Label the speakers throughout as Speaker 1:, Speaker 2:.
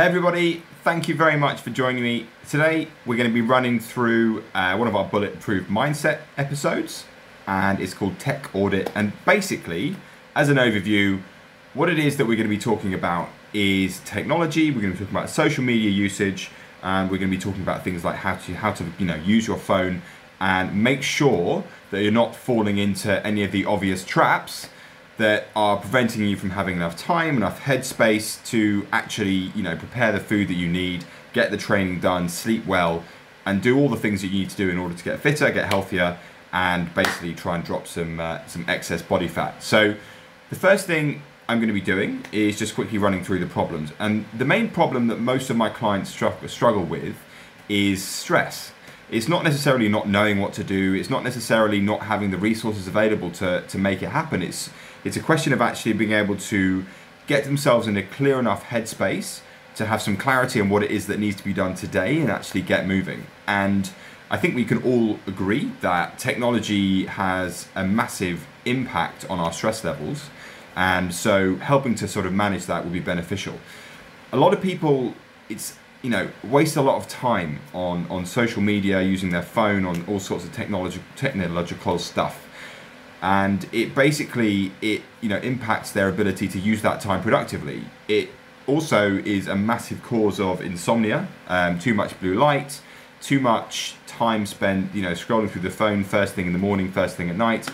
Speaker 1: Hey everybody, thank you very much for joining me. Today we're going to be running through uh, one of our Bulletproof Mindset episodes and it's called Tech Audit. And basically, as an overview, what it is that we're going to be talking about is technology, we're going to be talking about social media usage, and we're going to be talking about things like how to how to you know use your phone and make sure that you're not falling into any of the obvious traps that are preventing you from having enough time, enough headspace to actually, you know, prepare the food that you need, get the training done, sleep well, and do all the things that you need to do in order to get fitter, get healthier, and basically try and drop some uh, some excess body fat. So, the first thing I'm going to be doing is just quickly running through the problems. And the main problem that most of my clients struggle with is stress. It's not necessarily not knowing what to do. It's not necessarily not having the resources available to, to make it happen. It's it's a question of actually being able to get themselves in a clear enough headspace to have some clarity on what it is that needs to be done today and actually get moving. And I think we can all agree that technology has a massive impact on our stress levels. And so helping to sort of manage that will be beneficial. A lot of people, it's you know, waste a lot of time on, on social media, using their phone, on all sorts of technology, technological stuff and it basically it you know impacts their ability to use that time productively. It also is a massive cause of insomnia, um, too much blue light, too much time spent you know scrolling through the phone first thing in the morning, first thing at night.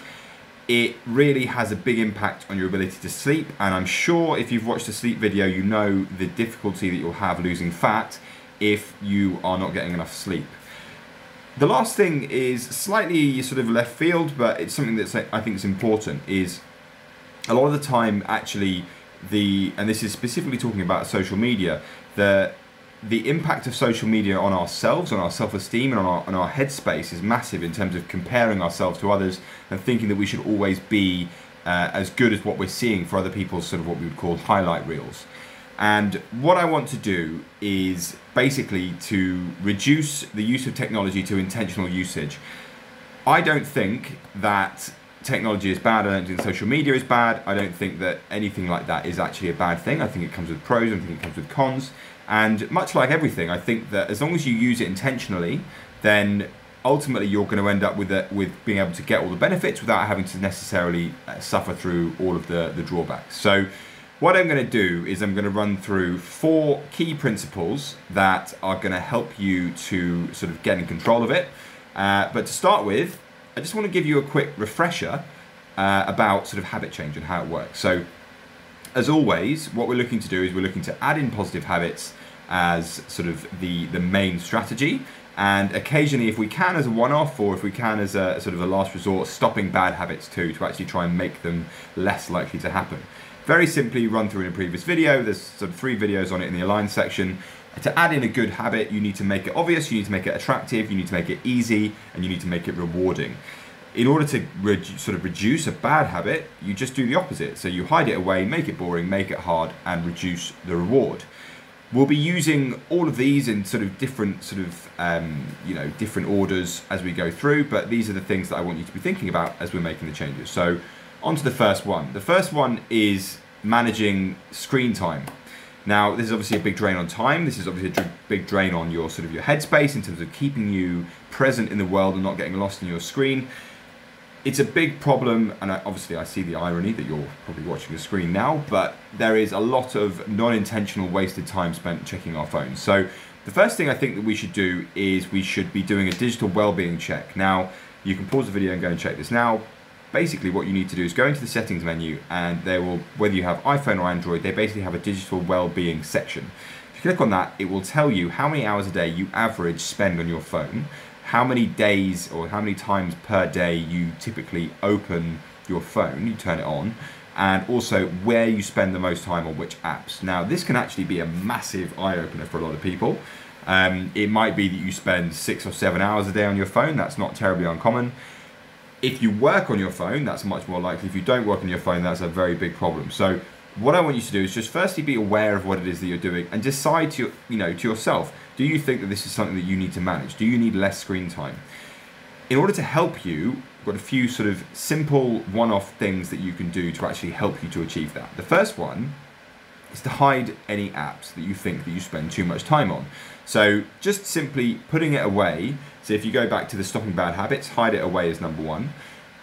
Speaker 1: It really has a big impact on your ability to sleep, and I'm sure if you've watched a sleep video, you know the difficulty that you'll have losing fat if you are not getting enough sleep. The last thing is slightly sort of left field, but it's something that I think is important. Is a lot of the time actually the and this is specifically talking about social media the the impact of social media on ourselves, on our self-esteem, and on our, on our headspace is massive in terms of comparing ourselves to others and thinking that we should always be uh, as good as what we're seeing for other people's sort of what we would call highlight reels. And what I want to do is basically to reduce the use of technology to intentional usage. I don't think that technology is bad. I don't think social media is bad. I don't think that anything like that is actually a bad thing. I think it comes with pros. I think it comes with cons. And much like everything, I think that as long as you use it intentionally, then ultimately you're going to end up with it, with being able to get all the benefits without having to necessarily uh, suffer through all of the, the drawbacks. So what I'm going to do is I'm going to run through four key principles that are going to help you to sort of get in control of it. Uh, but to start with, I just want to give you a quick refresher uh, about sort of habit change and how it works. So, as always, what we're looking to do is we're looking to add in positive habits as sort of the, the main strategy. And occasionally, if we can as a one off, or if we can as a sort of a last resort, stopping bad habits too, to actually try and make them less likely to happen very simply run through in a previous video. There's sort of three videos on it in the align section. To add in a good habit, you need to make it obvious, you need to make it attractive, you need to make it easy, and you need to make it rewarding. In order to sort of reduce a bad habit, you just do the opposite. So you hide it away, make it boring, make it hard, and reduce the reward. We'll be using all of these in sort of different sort of um, you know different orders as we go through, but these are the things that I want you to be thinking about as we're making the changes. So on to the first one. The first one is managing screen time. Now, this is obviously a big drain on time. This is obviously a big drain on your sort of your headspace in terms of keeping you present in the world and not getting lost in your screen. It's a big problem, and I, obviously I see the irony that you're probably watching the screen now, but there is a lot of non-intentional wasted time spent checking our phones. So the first thing I think that we should do is we should be doing a digital well-being check. Now, you can pause the video and go and check this now, basically what you need to do is go into the settings menu and they will, whether you have iPhone or Android, they basically have a digital well-being section. If you click on that, it will tell you how many hours a day you average spend on your phone, how many days or how many times per day you typically open your phone, you turn it on, and also where you spend the most time on which apps. Now, this can actually be a massive eye opener for a lot of people. Um, it might be that you spend six or seven hours a day on your phone, that's not terribly uncommon. If you work on your phone, that's much more likely. If you don't work on your phone, that's a very big problem. So what I want you to do is just firstly be aware of what it is that you're doing and decide to you know to yourself, do you think that this is something that you need to manage? Do you need less screen time? In order to help you, I've got a few sort of simple one-off things that you can do to actually help you to achieve that. The first one is to hide any apps that you think that you spend too much time on. So just simply putting it away. So if you go back to the stopping bad habits, hide it away is number one.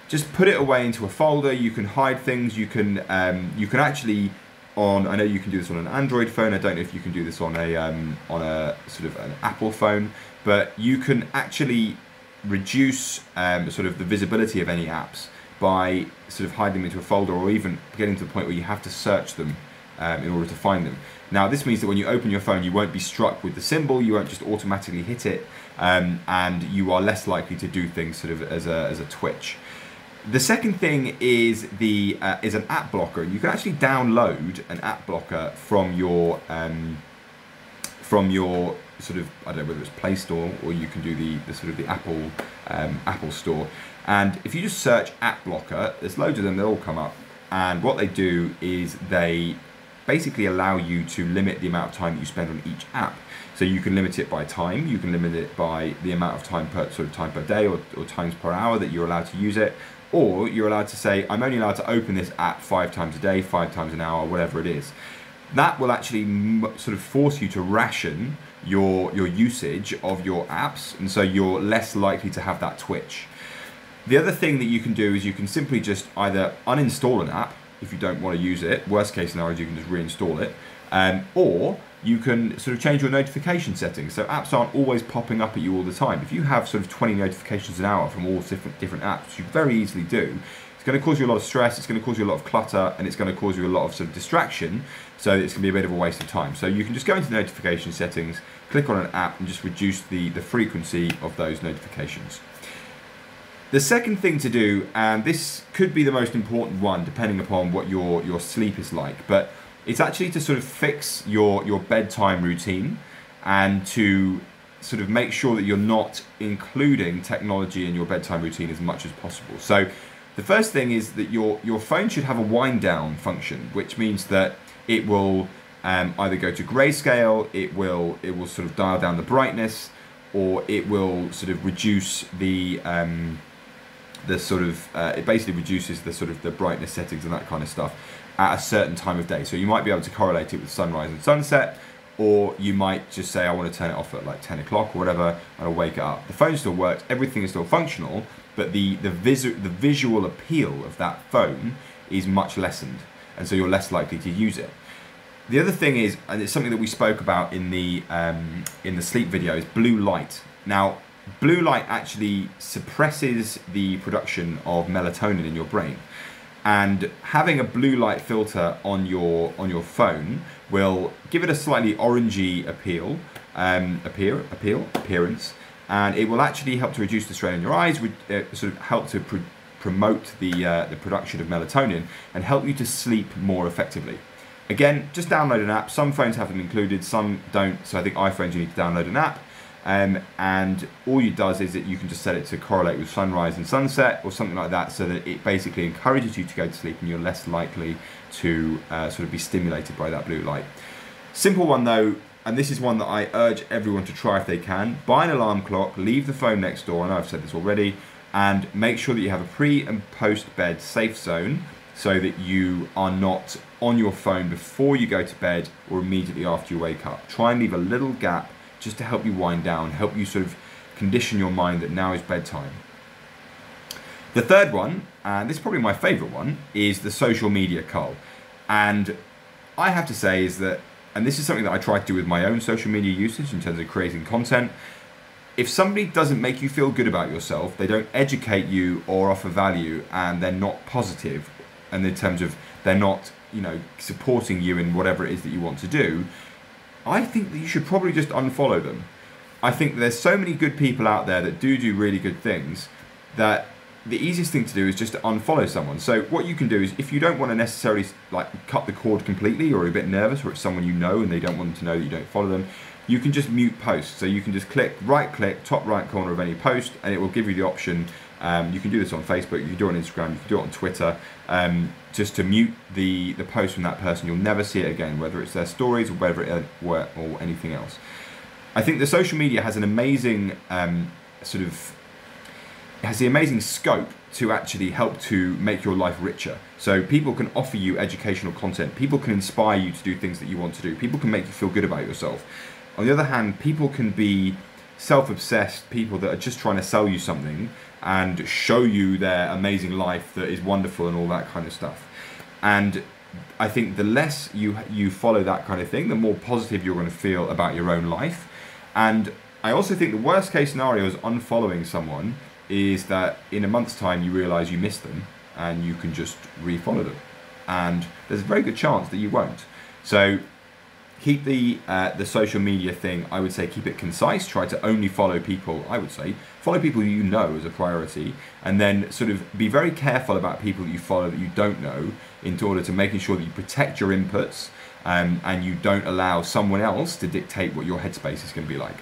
Speaker 1: Just put it away into a folder. You can hide things. You can um, you can actually on. I know you can do this on an Android phone. I don't know if you can do this on a um, on a sort of an Apple phone, but you can actually reduce um, sort of the visibility of any apps by sort of hiding them into a folder or even getting to the point where you have to search them um, in order to find them. Now, this means that when you open your phone, you won't be struck with the symbol, you won't just automatically hit it, um, and you are less likely to do things sort of as a, as a twitch. The second thing is the uh, is an app blocker. You can actually download an app blocker from your um, from your sort of I don't know whether it's Play Store or you can do the, the sort of the Apple um, Apple Store. And if you just search app blocker, there's loads of them. They all come up. And what they do is they basically allow you to limit the amount of time that you spend on each app. So you can limit it by time, you can limit it by the amount of time per sort of time per day or, or times per hour that you're allowed to use it, or you're allowed to say, I'm only allowed to open this app five times a day, five times an hour, whatever it is. That will actually sort of force you to ration your your usage of your apps, and so you're less likely to have that twitch. The other thing that you can do is you can simply just either uninstall an app if you don't want to use it. Worst case scenario you can just reinstall it, um, or you can sort of change your notification settings. So apps aren't always popping up at you all the time. If you have sort of 20 notifications an hour from all different different apps, you very easily do. It's going to cause you a lot of stress. It's going to cause you a lot of clutter, and it's going to cause you a lot of sort of distraction. So it's going to be a bit of a waste of time. So you can just go into the notification settings, click on an app, and just reduce the the frequency of those notifications. The second thing to do, and this could be the most important one, depending upon what your your sleep is like, but it's actually to sort of fix your your bedtime routine and to sort of make sure that you're not including technology in your bedtime routine as much as possible. So the first thing is that your your phone should have a wind down function, which means that it will um, either go to grayscale, it will it will sort of dial down the brightness, or it will sort of reduce the um, the sort of uh, it basically reduces the sort of the brightness settings and that kind of stuff at a certain time of day. So you might be able to correlate it with sunrise and sunset, or you might just say I want to turn it off at like 10 o'clock or whatever, and I'll wake it up. The phone still works, everything is still functional, but the the visu- the visual appeal of that phone is much lessened, and so you're less likely to use it. The other thing is, and it's something that we spoke about in the um, in the sleep video, is blue light. Now, blue light actually suppresses the production of melatonin in your brain. And having a blue light filter on your on your phone will give it a slightly orangey appeal um, appear appeal appearance. And it will actually help to reduce the strain on your eyes uh, sort of help to pr- promote the uh, the production of melatonin and help you to sleep more effectively. Again just download an app. Some phones have them included some don't. So i think iphones you need to download an app um, and all it does is that you can just set it to correlate with sunrise and sunset or something like that so that it basically encourages you to go to sleep and you're less likely to uh, sort of be stimulated by that blue light. Simple one though, and this is one that I urge everyone to try if they can. Buy an alarm clock, leave the phone next door, I know I've said this already, and make sure that you have a pre and post bed safe zone so that you are not on your phone before you go to bed or immediately after you wake up. Try and leave a little gap just to help you wind down, help you sort of condition your mind that now is bedtime. The third one, and this is probably my favorite one, is the social media cull. And I have to say is that, and this is something that I try to do with my own social media usage in terms of creating content. If somebody doesn't make you feel good about yourself, they don't educate you or offer value, and they're not positive, and in terms of they're not, you know, supporting you in whatever it is that you want to do, I think that you should probably just unfollow them. I think there's so many good people out there that do do really good things that the easiest thing to do is just to unfollow someone. So what you can do is if you don't want to necessarily like cut the cord completely or are a bit nervous or it's someone you know and they don't want to know that you don't follow them, you can just mute posts. So you can just click right click top right corner of any post and it will give you the option um, you can do this on Facebook, you can do it on Instagram, you can do it on Twitter, um, just to mute the, the post from that person. You'll never see it again, whether it's their stories or whether it or, or anything else. I think the social media has an amazing um, sort of has the amazing scope to actually help to make your life richer. So people can offer you educational content. People can inspire you to do things that you want to do. People can make you feel good about yourself. On the other hand, people can be self-obsessed people that are just trying to sell you something and show you their amazing life that is wonderful and all that kind of stuff. And I think the less you you follow that kind of thing, the more positive you're going to feel about your own life. And I also think the worst case scenario is unfollowing someone is that in a month's time you realize you missed them and you can just refollow them. And there's a very good chance that you won't. So keep the uh, the social media thing. I would say keep it concise. Try to only follow people. I would say follow people you know as a priority, and then sort of be very careful about people that you follow that you don't know, in order to making sure that you protect your inputs um, and you don't allow someone else to dictate what your headspace is going to be like.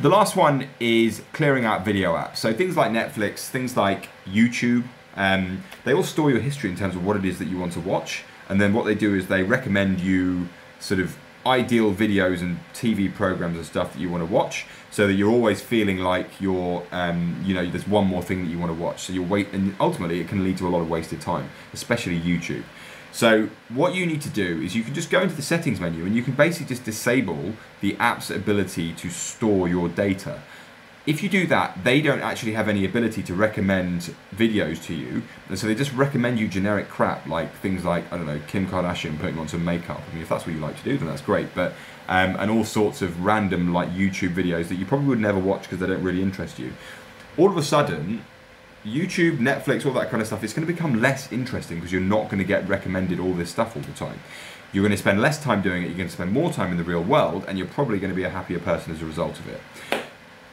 Speaker 1: The last one is clearing out video apps. So things like Netflix, things like YouTube, um, they all store your history in terms of what it is that you want to watch. And then what they do is they recommend you sort of ideal videos and TV programs and stuff that you want to watch, so that you're always feeling like you're, um, you know, there's one more thing that you want to watch. So you'll wait, and ultimately it can lead to a lot of wasted time, especially YouTube. So what you need to do is you can just go into the settings menu and you can basically just disable the app's ability to store your data if you do that, they don't actually have any ability to recommend videos to you, and so they just recommend you generic crap like things like I don't know Kim Kardashian putting on some makeup. I mean, if that's what you like to do, then that's great. But um, and all sorts of random like YouTube videos that you probably would never watch because they don't really interest you. All of a sudden, YouTube, Netflix, all that kind of stuff, it's going to become less interesting because you're not going to get recommended all this stuff all the time. You're going to spend less time doing it. You're going to spend more time in the real world, and you're probably going to be a happier person as a result of it.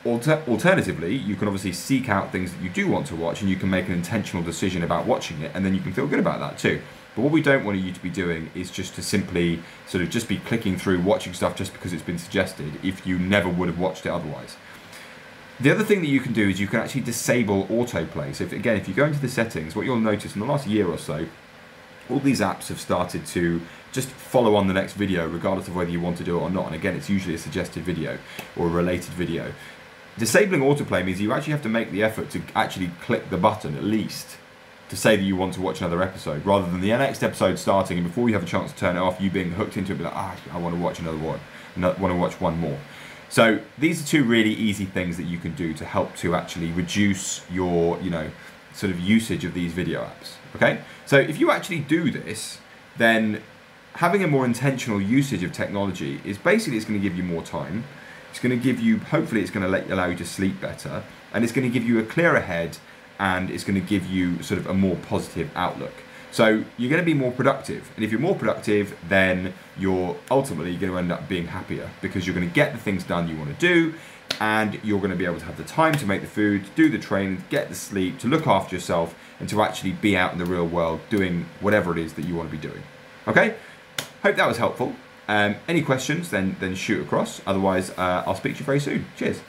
Speaker 1: Alter- alternatively, you can obviously seek out things that you do want to watch and you can make an intentional decision about watching it and then you can feel good about that too. But what we don't want you to be doing is just to simply sort of just be clicking through watching stuff just because it's been suggested if you never would have watched it otherwise. The other thing that you can do is you can actually disable autoplay. So if, again, if you go into the settings, what you'll notice in the last year or so, all these apps have started to just follow on the next video regardless of whether you want to do it or not. And again, it's usually a suggested video or a related video. Disabling autoplay means you actually have to make the effort to actually click the button at least to say that you want to watch another episode, rather than the next episode starting and before you have a chance to turn it off, you being hooked into it, be like, ah, I want to watch another one, want to watch one more. So these are two really easy things that you can do to help to actually reduce your, you know, sort of usage of these video apps. Okay, so if you actually do this, then having a more intentional usage of technology is basically it's going to give you more time it's going to give you, hopefully, it's going to let, allow you to sleep better, and it's going to give you a clearer head, and it's going to give you sort of a more positive outlook. So you're going to be more productive, and if you're more productive, then you're ultimately going to end up being happier because you're going to get the things done you want to do, and you're going to be able to have the time to make the food, do the training, get the sleep, to look after yourself, and to actually be out in the real world doing whatever it is that you want to be doing. Okay? Hope that was helpful. Um, any questions, then then shoot across. Otherwise, uh, I'll speak to you very soon. Cheers.